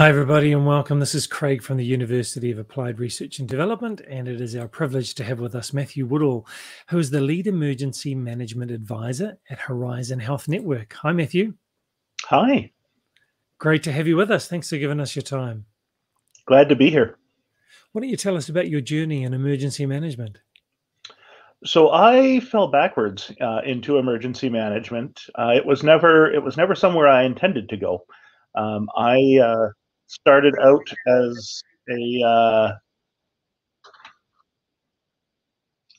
Hi, everybody, and welcome. This is Craig from the University of Applied Research and Development, and it is our privilege to have with us Matthew Woodall, who is the Lead Emergency Management Advisor at Horizon Health Network. Hi, Matthew. Hi. Great to have you with us. Thanks for giving us your time. Glad to be here. Why don't you tell us about your journey in emergency management? So I fell backwards uh, into emergency management. Uh, it was never it was never somewhere I intended to go. Um, I uh, started out as a uh,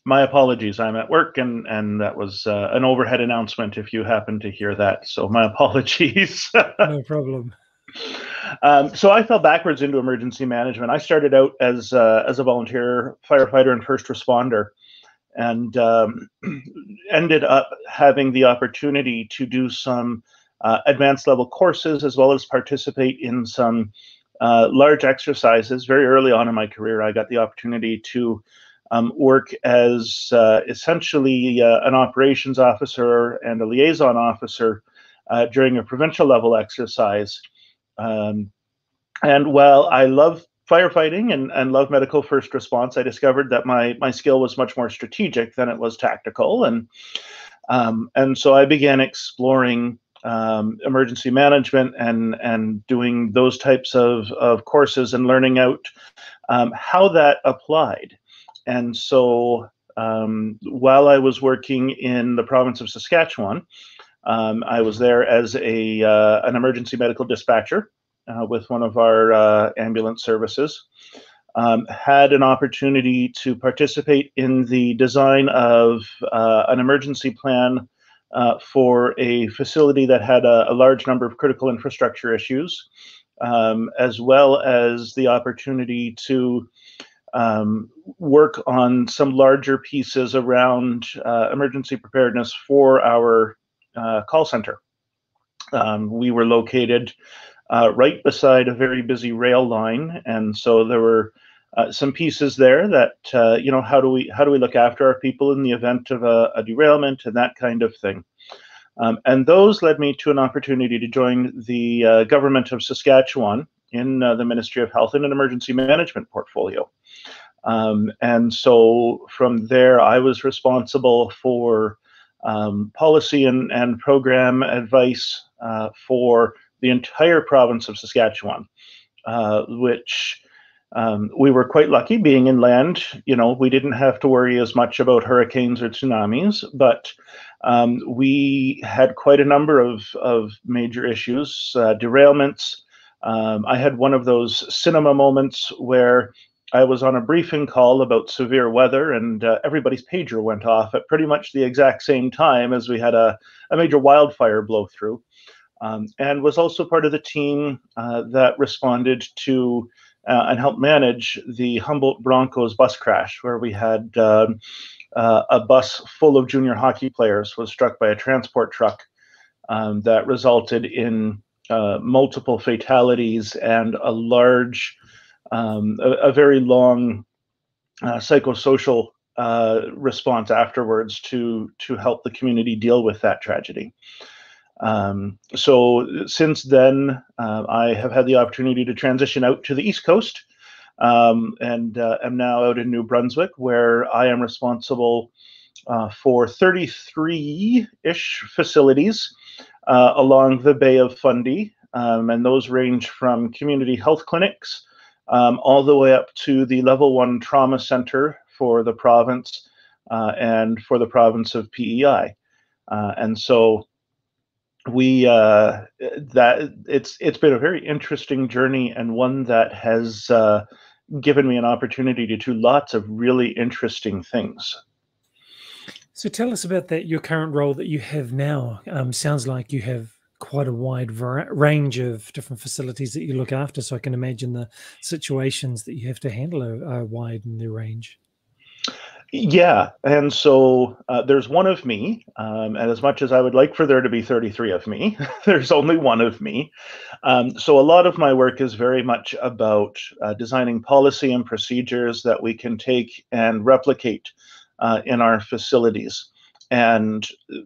my apologies i'm at work and and that was uh, an overhead announcement if you happen to hear that so my apologies. No problem. Um, so i fell backwards into emergency management. I started out as uh, as a volunteer firefighter and first responder and um, ended up having the opportunity to do some advanced level courses as well as participate in some uh, large exercises. Very early on in my career, I got the opportunity to um, work as uh, essentially uh, an operations officer and a liaison officer uh, during a provincial level exercise. Um, and while I love firefighting and, and love medical first response, I discovered that my my skill was much more strategic than it was tactical, and um, and so I began exploring um, emergency management and and doing those types of, of courses and learning out um, how that applied. And so um, while I was working in the province of Saskatchewan, um, I was there as a uh, an emergency medical dispatcher uh, with one of our uh, ambulance services. Um, had an opportunity to participate in the design of uh, an emergency plan uh, for a facility that had a, a, large number of critical infrastructure issues, um, as well as the opportunity to um, work on some larger pieces around uh, emergency preparedness for our uh, call center. Um, we were located uh, right beside a very busy rail line, and so there were uh, some pieces there that uh, you know how do we how do we look after our people in the event of a, a derailment and that kind of thing. Um, and those led me to an opportunity to join the uh, government of Saskatchewan in uh, the Ministry of Health in an emergency management portfolio. Um, and so from there, I was responsible for um, policy and, and program advice uh, for the entire province of Saskatchewan, uh, which um, we were quite lucky being inland. You know, we didn't have to worry as much about hurricanes or tsunamis, but um, we had quite a number of, of major issues, uh, derailments. Um, I had one of those cinema moments where I was on a briefing call about severe weather, and uh, everybody's pager went off at pretty much the exact same time as we had a, a major wildfire blow through. Um, and was also part of the team uh, that responded to uh, and helped manage the Humboldt Broncos bus crash, where we had um, uh, a bus full of junior hockey players was struck by a transport truck um, that resulted in uh, multiple fatalities and a large, um, a, a, very long uh, psychosocial uh, response afterwards to to help the community deal with that tragedy. Um, so since then, uh, I have had the opportunity to transition out to the East Coast um, and uh, am now out in New Brunswick, where I am responsible uh, for 33 ish facilities uh, along the Bay of Fundy. Um, and those range from community health clinics um, all the way up to the level one trauma center for the province uh, and for the province of PEI. Uh, and so we uh, that it's it's been a very interesting journey and one that has uh, given me an opportunity to do lots of really interesting things. So tell us about that your current role that you have now. Um, sounds like you have quite a wide range of different facilities that you look after. So I can imagine the situations that you have to handle are, are wide in their range. Yeah, and so uh, there's one of me, um, and as much as I would like for there to be 33 of me, there's only one of me. Um, so a lot of my work is very much about uh, designing policy and procedures that we can take and replicate uh, in our facilities. And uh,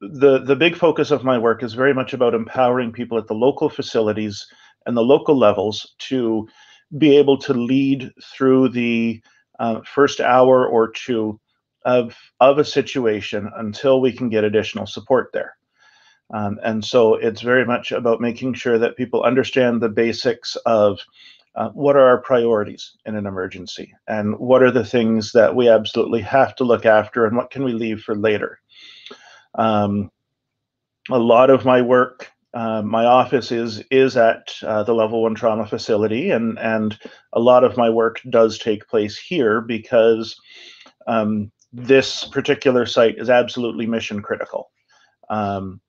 the the big focus of my work is very much about empowering people at the local facilities and the local levels to be able to lead through the uh, first hour or two of of a situation until we can get additional support there. Um, and so it's very much about making sure that people understand the basics of uh, what are our priorities in an emergency and what are the things that we absolutely have to look after and what can we leave for later. Um, a lot of my work, uh, my office is is at uh, the level one trauma facility, and and a lot of my work does take place here because um, this particular site is absolutely mission critical. Um,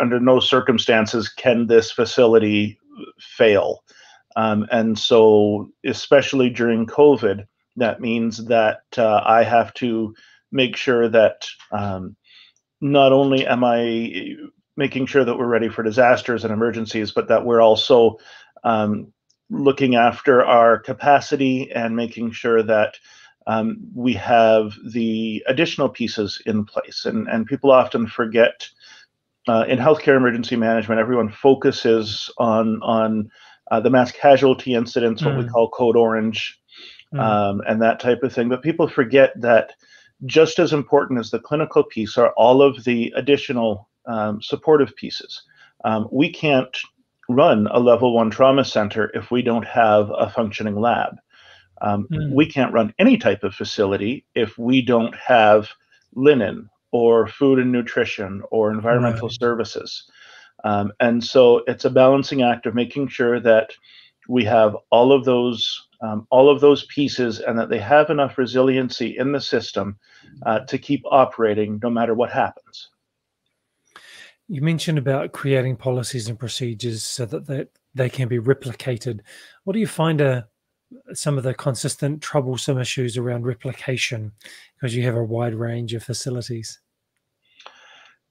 under no circumstances can this facility fail. Um, and so, especially during COVID, that means that uh, I have to make sure that um, not only am I making sure that we're ready for disasters and emergencies, but that we're also um, looking after our capacity and making sure that um, we have the additional pieces in place. And, and people often forget uh, in healthcare emergency management, everyone focuses on, on uh, the mass casualty incidents, what mm. we call Code Orange, mm. um, and that type of thing. But people forget that just as important as the clinical piece are all of the additional um, supportive pieces. Um, we can't run a level one trauma center if we don't have a functioning lab. Um, mm. We can't run any type of facility if we don't have linen or food and nutrition or environmental right. services. Um, and so it's a balancing act of making sure that we have all of those um, all of those pieces and that they have enough resiliency in the system uh, to keep operating no matter what happens. You mentioned about creating policies and procedures so that they, they can be replicated. What do you find are some of the consistent troublesome issues around replication because you have a wide range of facilities?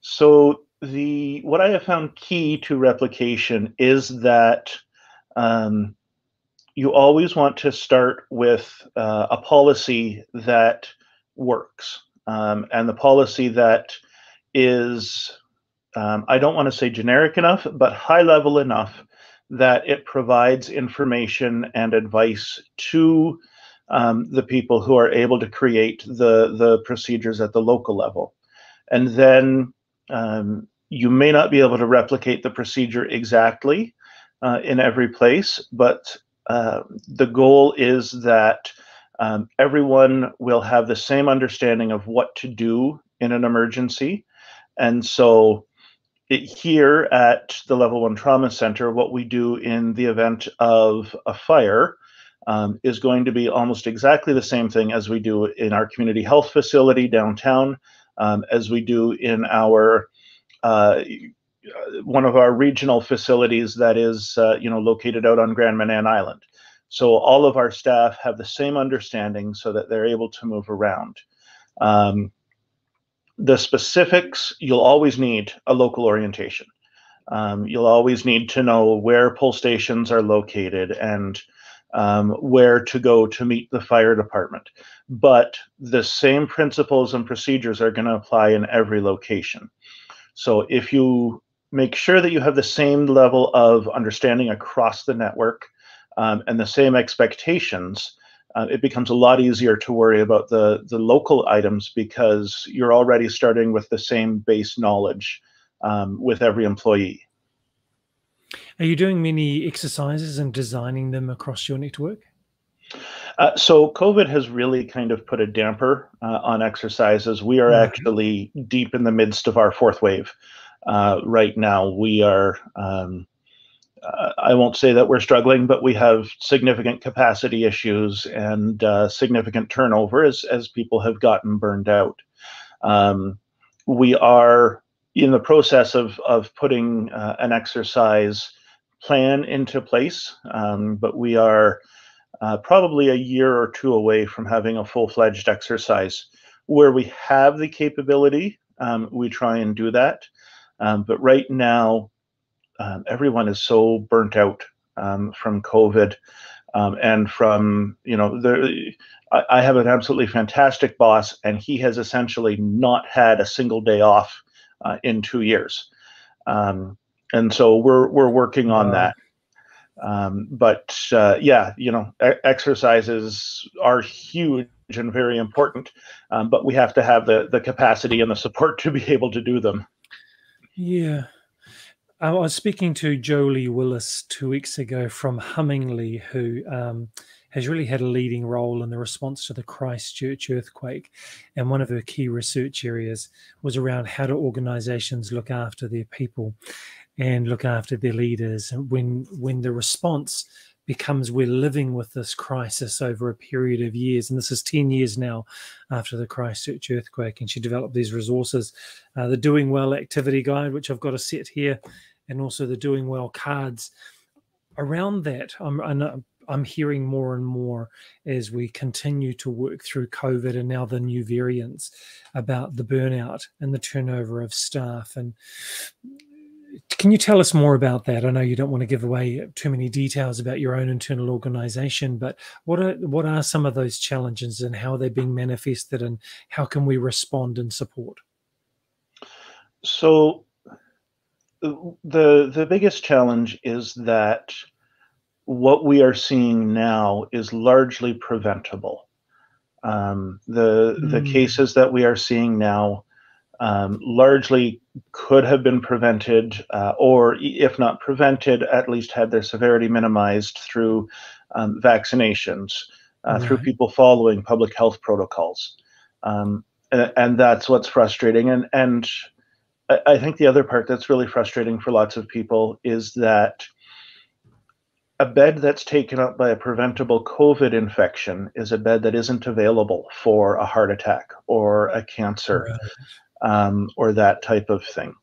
So the what I have found key to replication is that um, you always want to start with uh, a policy that works um, and the policy that is um, I don't want to say generic enough, but high level enough that it provides information and advice to um, the people who are able to create the the procedures at the local level, and then um, you may not be able to replicate the procedure exactly uh, in every place, but uh, the goal is that um, everyone will have the same understanding of what to do in an emergency, and so here at the Level 1 Trauma Center, what we do in the event of a fire um, is going to be almost exactly the same thing as we do in our community health facility downtown, um, as we do in our uh, one of our regional facilities that is uh, you know located out on Grand Manan Island. So all of our staff have the same understanding so that they're able to move around. Um, the specifics, you'll always need a local orientation. Um, you'll always need to know where pull stations are located and um, where to go to meet the fire department. But the same principles and procedures are going to apply in every location. So if you make sure that you have the same level of understanding across the network um, and the same expectations, uh, it becomes a lot easier to worry about the, the local items because you're already starting with the same base knowledge um, with every employee. Are you doing many exercises and designing them across your network? Uh, so COVID has really kind of put a damper uh, on exercises. We are mm-hmm. actually deep in the midst of our fourth wave uh, right now. We are um, I won't say that we're struggling, but we have significant capacity issues and uh, significant turnover as, as people have gotten burned out. Um, we are in the process of, of putting uh, an exercise plan into place, um, but we are uh, probably a year or two away from having a full fledged exercise. Where we have the capability, um, we try and do that. Um, but right now, um, everyone is so burnt out um, from COVID um, and from you know the. I, I, have an absolutely fantastic boss, and he has essentially not had a single day off uh, in two years, um, and so we're we're working on that. Um, but uh, yeah, you know, exercises are huge and very important, um, but we have to have the the capacity and the support to be able to do them. Yeah. I was speaking to Jolie Willis two weeks ago from Hummingly, who um, has really had a leading role in the response to the Christchurch earthquake. And one of her key research areas was around how do organizations look after their people and look after their leaders when when the response becomes we're living with this crisis over a period of years and this is 10 years now after the christchurch earthquake and she developed these resources uh, the doing well activity guide which i've got a set here and also the doing well cards around that i'm I'm hearing more and more as we continue to work through COVID and now the new variants about the burnout and the turnover of staff. And can you tell us more about that? I know you don't want to give away too many details about your own internal organization, but what are what are some of those challenges and how are they being manifested and how can we respond and support? So the the biggest challenge is that what we are seeing now is largely preventable. Um, the mm. the hmm. cases that we are seeing now um, largely could have been prevented, uh, or if not prevented, at least had their severity minimized through um, vaccinations, uh, right. through people following public health protocols. Um, and, and, that's what's frustrating. And, and I think the other part that's really frustrating for lots of people is that a bed that's taken up by a preventable COVID infection is a bed that isn't available for a heart attack or a cancer right um, or that type of thing.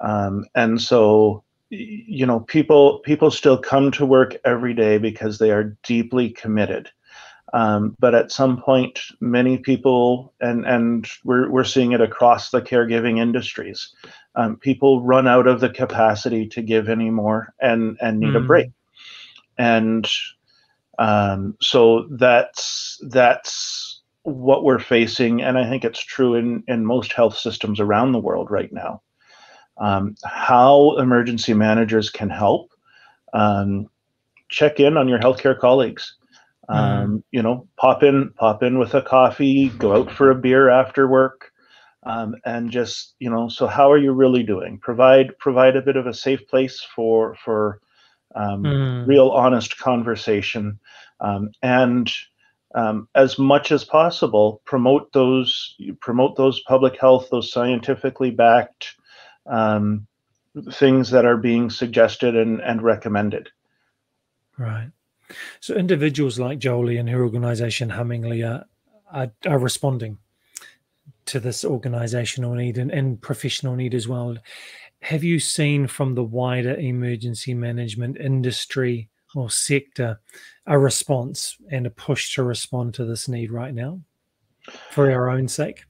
Um, and so, you know, people people still come to work every day because they are deeply committed. Um, but at some point, many people, and and we're we're seeing it across the caregiving industries, um, people run out of the capacity to give anymore and and need mm. a break. And um, so that's that's what we're facing, and I think it's true in, in most health systems around the world right now. Um, how emergency managers can help. Um, check in on your healthcare colleagues. Um, mm. You know, pop in, pop in with a coffee, go out for a beer after work, um, and just you know. So, how are you really doing? Provide provide a bit of a safe place for for mm. real, honest conversation, um, and um, as much as possible promote those promote those public health those scientifically backed um, things that are being suggested and, and recommended right so individuals like jolie and her organization hummingly are, are, are responding to this organizational need and, and professional need as well have you seen from the wider emergency management industry or sector a response and a push to respond to this need right now for our own sake?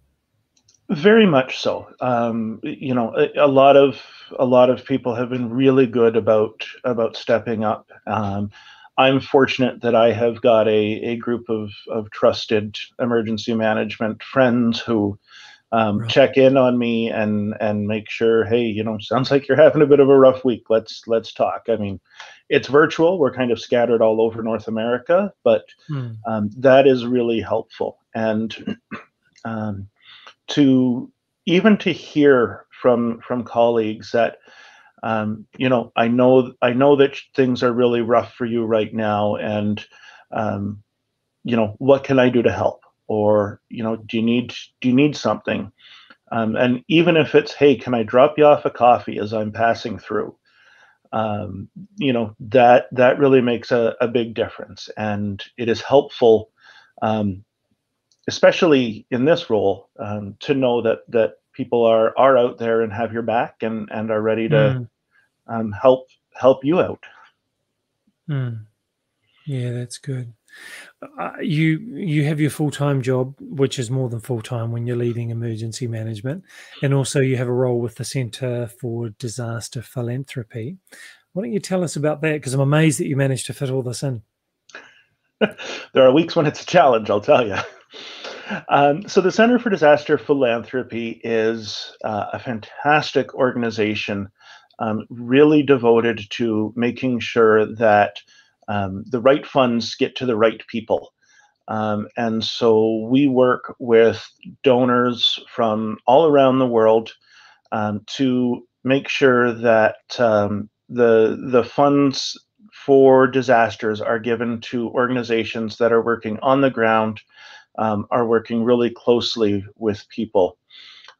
Very much so. Um, you know, a, a, lot of a lot of people have been really good about about stepping up. Um, I'm fortunate that I have got a, a group of, of trusted emergency management friends who um, right. check in on me and and make sure hey you know sounds like you're having a bit of a rough week let's let's talk i mean it's virtual we're kind of scattered all over north america but hmm. um, that is really helpful and um, to even to hear from from colleagues that um, you know i know i know that things are really rough for you right now and um, you know what can i do to help? Or you know do you need do you need something? Um, and even if it's hey can i drop you off a coffee as i'm passing through? Um, you know that that really makes a, a big difference and it is helpful um, especially in this role um, to know that that people are are out there and have your back and and are ready to mm. Help help you out mm. yeah that's good uh, you you have your full time job, which is more than full time when you're leading emergency management, and also you have a role with the Centre for Disaster Philanthropy. Why don't you tell us about that? Because I'm amazed that you managed to fit all this in. there are weeks when it's a challenge, I'll tell you. Um, so the Center for Disaster Philanthropy is uh, a fantastic organization um, really devoted to making sure that um, the right funds get to the right people. Um, and so we work with donors from all around the world um, to make sure that um, the the funds for disasters are given to organizations that are working on the ground, um, are working really closely with people.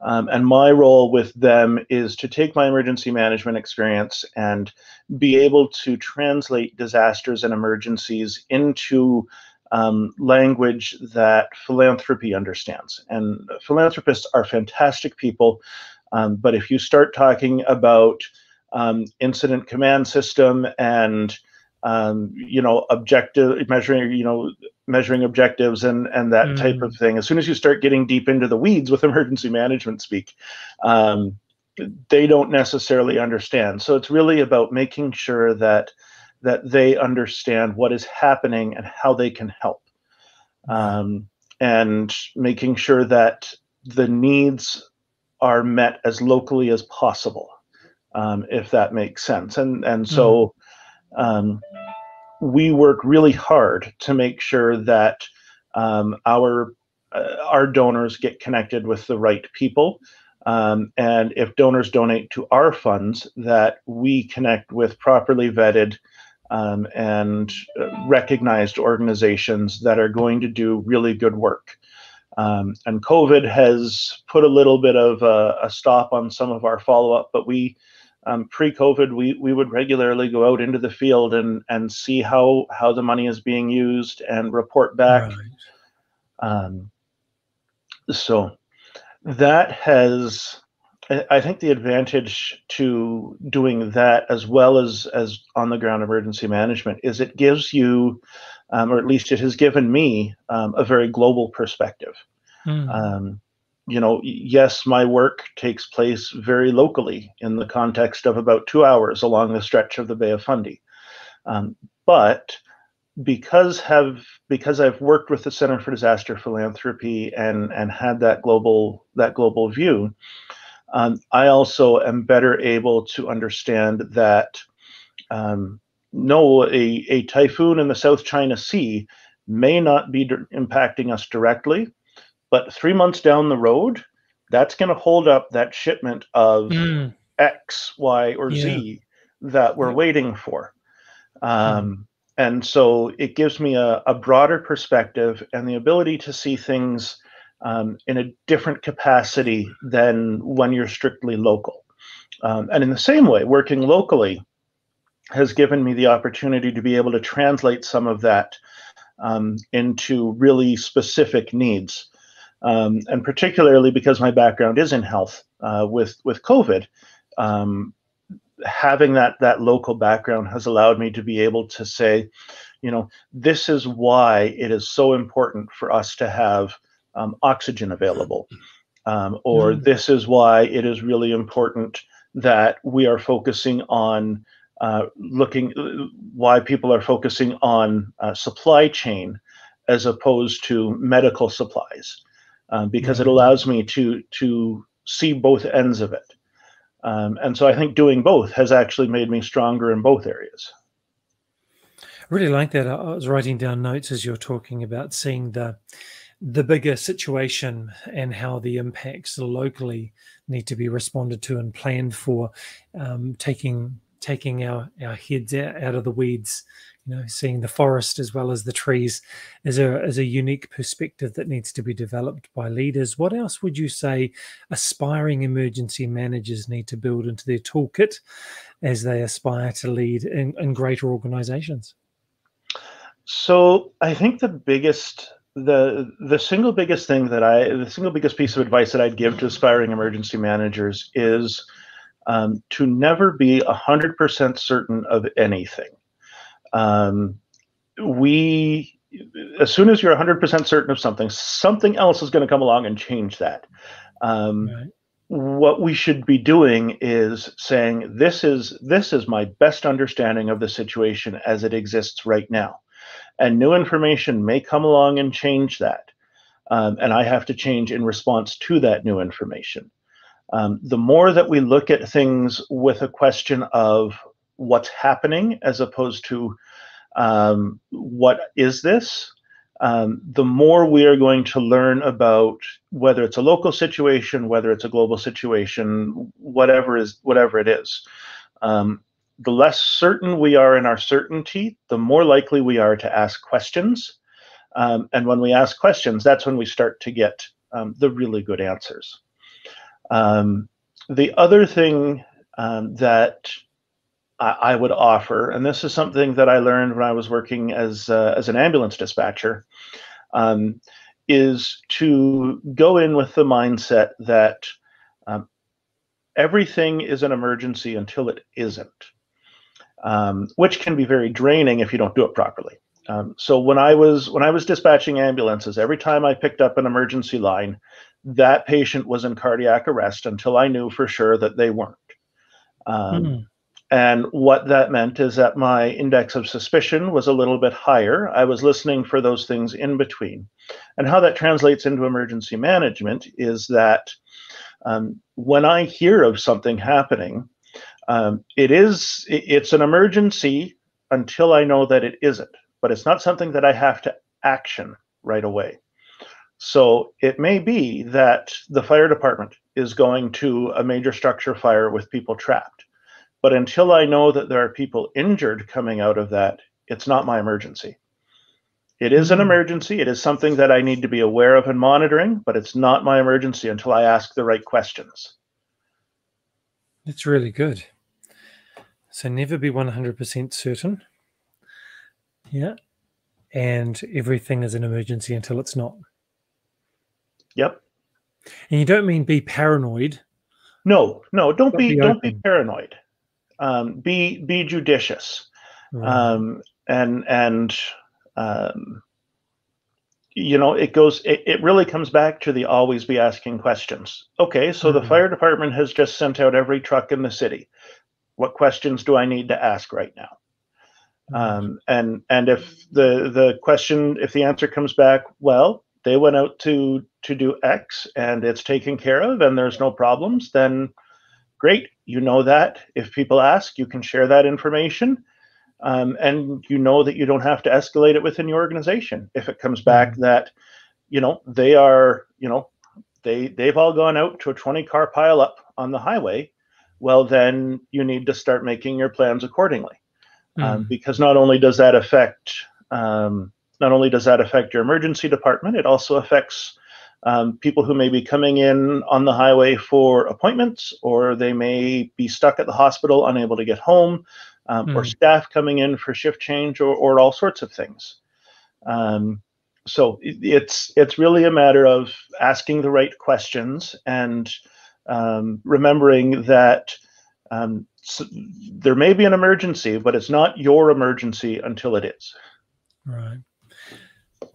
Um, and my role with them is to take my emergency management experience and be able to translate disasters and emergencies into um, language that philanthropy understands. And philanthropists are fantastic people. Um, but if you start talking about um, incident command system and um, you know objective measuring you know measuring objectives and and that mm. type of thing. As soon as you start getting deep into the weeds with emergency management speak um, they don't necessarily understand. So it's really about making sure that that they understand what is happening and how they can help. Um, and making sure that the needs are met as locally as possible um, if that makes sense. And and so mm. um, we work really hard to make sure that um, our uh, our donors get connected with the right people. Um, and if donors donate to our funds, that we connect with properly vetted um, and uh, recognized organizations that are going to do really good work. Um, and COVID has put a little bit of a, a stop on some of our follow up, but we um, pre-COVID, we we would regularly go out into the field and and see how how the money is being used and report back. Right. Um, so that has, I think, the advantage to doing that as well as as on the ground emergency management is it gives you, um, or at least it has given me, um, a very global perspective. Mm you know, yes, my work takes place very locally in the context of about two hours along the stretch of the Bay of Fundy. Um, but because have because I've worked with the Center for Disaster Philanthropy and and had that global that global view, um, I also am better able to understand that um, no, a, a typhoon in the South China Sea may not be impacting us directly, but three months down the road, that's going to hold up that shipment of mm. X, Y, or yeah. Z that we're waiting for. Um, mm. And so it gives me a, a, broader perspective and the ability to see things um, in a different capacity than when you're strictly local. Um, and in the same way, working locally has given me the opportunity to be able to translate some of that um, into really specific needs. Um, and particularly because my background is in health uh, with with COVID, um, having that that local background has allowed me to be able to say, you know, this is why it is so important for us to have um, oxygen available, um, or mm. this is why it is really important that we are focusing on uh, looking why people are focusing on uh, supply chain as opposed to medical supplies um, because it allows me to to see both ends of it. Um, and so I think doing both has actually made me stronger in both areas. I really like that. I was writing down notes as you're talking about seeing the the bigger situation and how the impacts locally need to be responded to and planned for, um, taking taking our our heads out, of the weeds you know seeing the forest as well as the trees is a as a unique perspective that needs to be developed by leaders. What else would you say aspiring emergency managers need to build into their toolkit as they aspire to lead in, in greater organizations? So i think the biggest the the single biggest thing that i the single biggest piece of advice that i'd give to aspiring emergency managers is um, to never be 100% certain of anything um, we, as soon as you're 100% certain of something, something else is going to come along and change that. Um, right. What we should be doing is saying this is this is my best understanding of the situation as it exists right now, and new information may come along and change that, um, and I have to change in response to that new information. Um, the more that we look at things with a question of what's happening as opposed to um, what is this, um, the more we are going to learn about whether it's a local situation, whether it's a global situation, whatever is whatever it is. Um, the less certain we are in our certainty, the more likely we are to ask questions. Um, and when we ask questions, that's when we start to get um, the really good answers. Um, the other thing um, that I, I, would offer, and this is something that I learned when I was working as uh, as an ambulance dispatcher, um, is to go in with the mindset that um, everything is an emergency until it isn't, um, which can be very draining if you don't do it properly. Um, so when I was when I was dispatching ambulances, every time I picked up an emergency line, that patient was in cardiac arrest until I knew for sure that they weren't. Um, mm. And what that meant is that my index of suspicion was a little bit higher. I was listening for those things in between. And how that translates into emergency management is that um, when I hear of something happening, um, it is it's an emergency until I know that it isn't, but it's not something that I have to action right away. So it may be that the fire department is going to a major structure fire with people trapped. But until I know that there are people injured coming out of that, it's not my emergency. It is an hmm. emergency. It is something that I need to be aware of and monitoring, but it's not my emergency until I ask the right questions. It's really good. So never be 100% certain. Yeah. And everything is an emergency until it's not. Yep. And you don't mean be paranoid. No, no, don't be, be don't be paranoid. Um, be be judicious, right. um, and and um, you know it goes. It, it really comes back to the always be asking questions. Okay, so mm-hmm. the fire department has just sent out every truck in the city. What questions do I need to ask right now? Um, and and if the the question if the answer comes back, well, they went out to to do X and it's taken care of and there's no problems, then great. You know that. If people ask, you can share that information. Um, and you know that you don't have to escalate it within your organization. If it comes back mm-hmm. that, you know, they are, you know, they they've all gone out to a 20 car pile up on the highway, well then you need to start making your plans accordingly. Mm. Um, because not only does that affect um, not only does that affect your emergency department, it also affects um, people who may be coming in on the highway for appointments, or they may be stuck at the hospital, unable to get home, um, mm. or hmm. staff coming in for shift change, or, or all sorts of things. Um, so it's it's really a matter of asking the right questions and um, remembering that um, there may be an emergency, but it's not your emergency until it is. Right.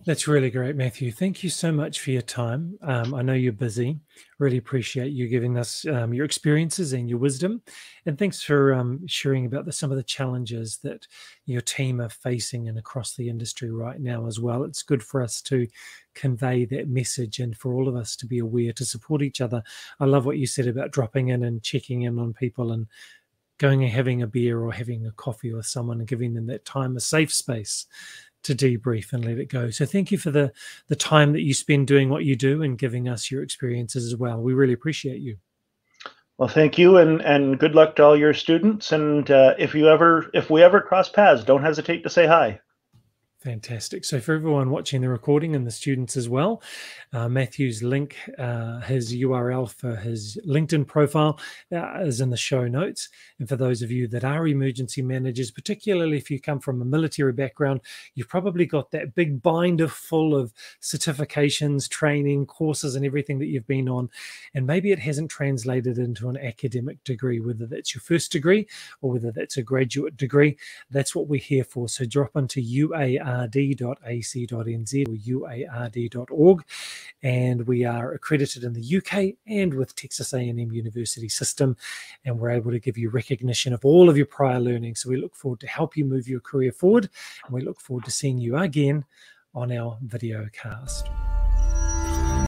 That's really great, Matthew. Thank you so much for your time. Um, I know you're busy. Really appreciate you giving us um, your experiences and your wisdom. And thanks for um, sharing about the, some of the challenges that your team are facing and across the industry right now as well. It's good for us to convey that message and for all of us to be aware to support each other. I love what you said about dropping in and checking in on people and going and having a beer or having a coffee with someone and giving them that time, a safe space to debrief and let it go. So thank you for the the time that you spend doing what you do and giving us your experiences as well. We really appreciate you. Well, thank you, and and good luck to all your students. And uh, if you ever if we ever cross paths, don't hesitate to say hi. Fantastic. So, for everyone watching the recording and the students as well, uh, Matthew's link, uh, his URL for his LinkedIn profile uh, is in the show notes. And for those of you that are emergency managers, particularly if you come from a military background, you've probably got that big binder full of certifications, training, courses, and everything that you've been on. And maybe it hasn't translated into an academic degree, whether that's your first degree or whether that's a graduate degree. That's what we're here for. So, drop into UAR uard.ac.nz or uard.org. And we are accredited in the UK and with Texas A&M University system. And we're able to give you recognition of all of your prior learning. So we look forward to help you move your career forward. And we look forward to seeing you again on our video cast.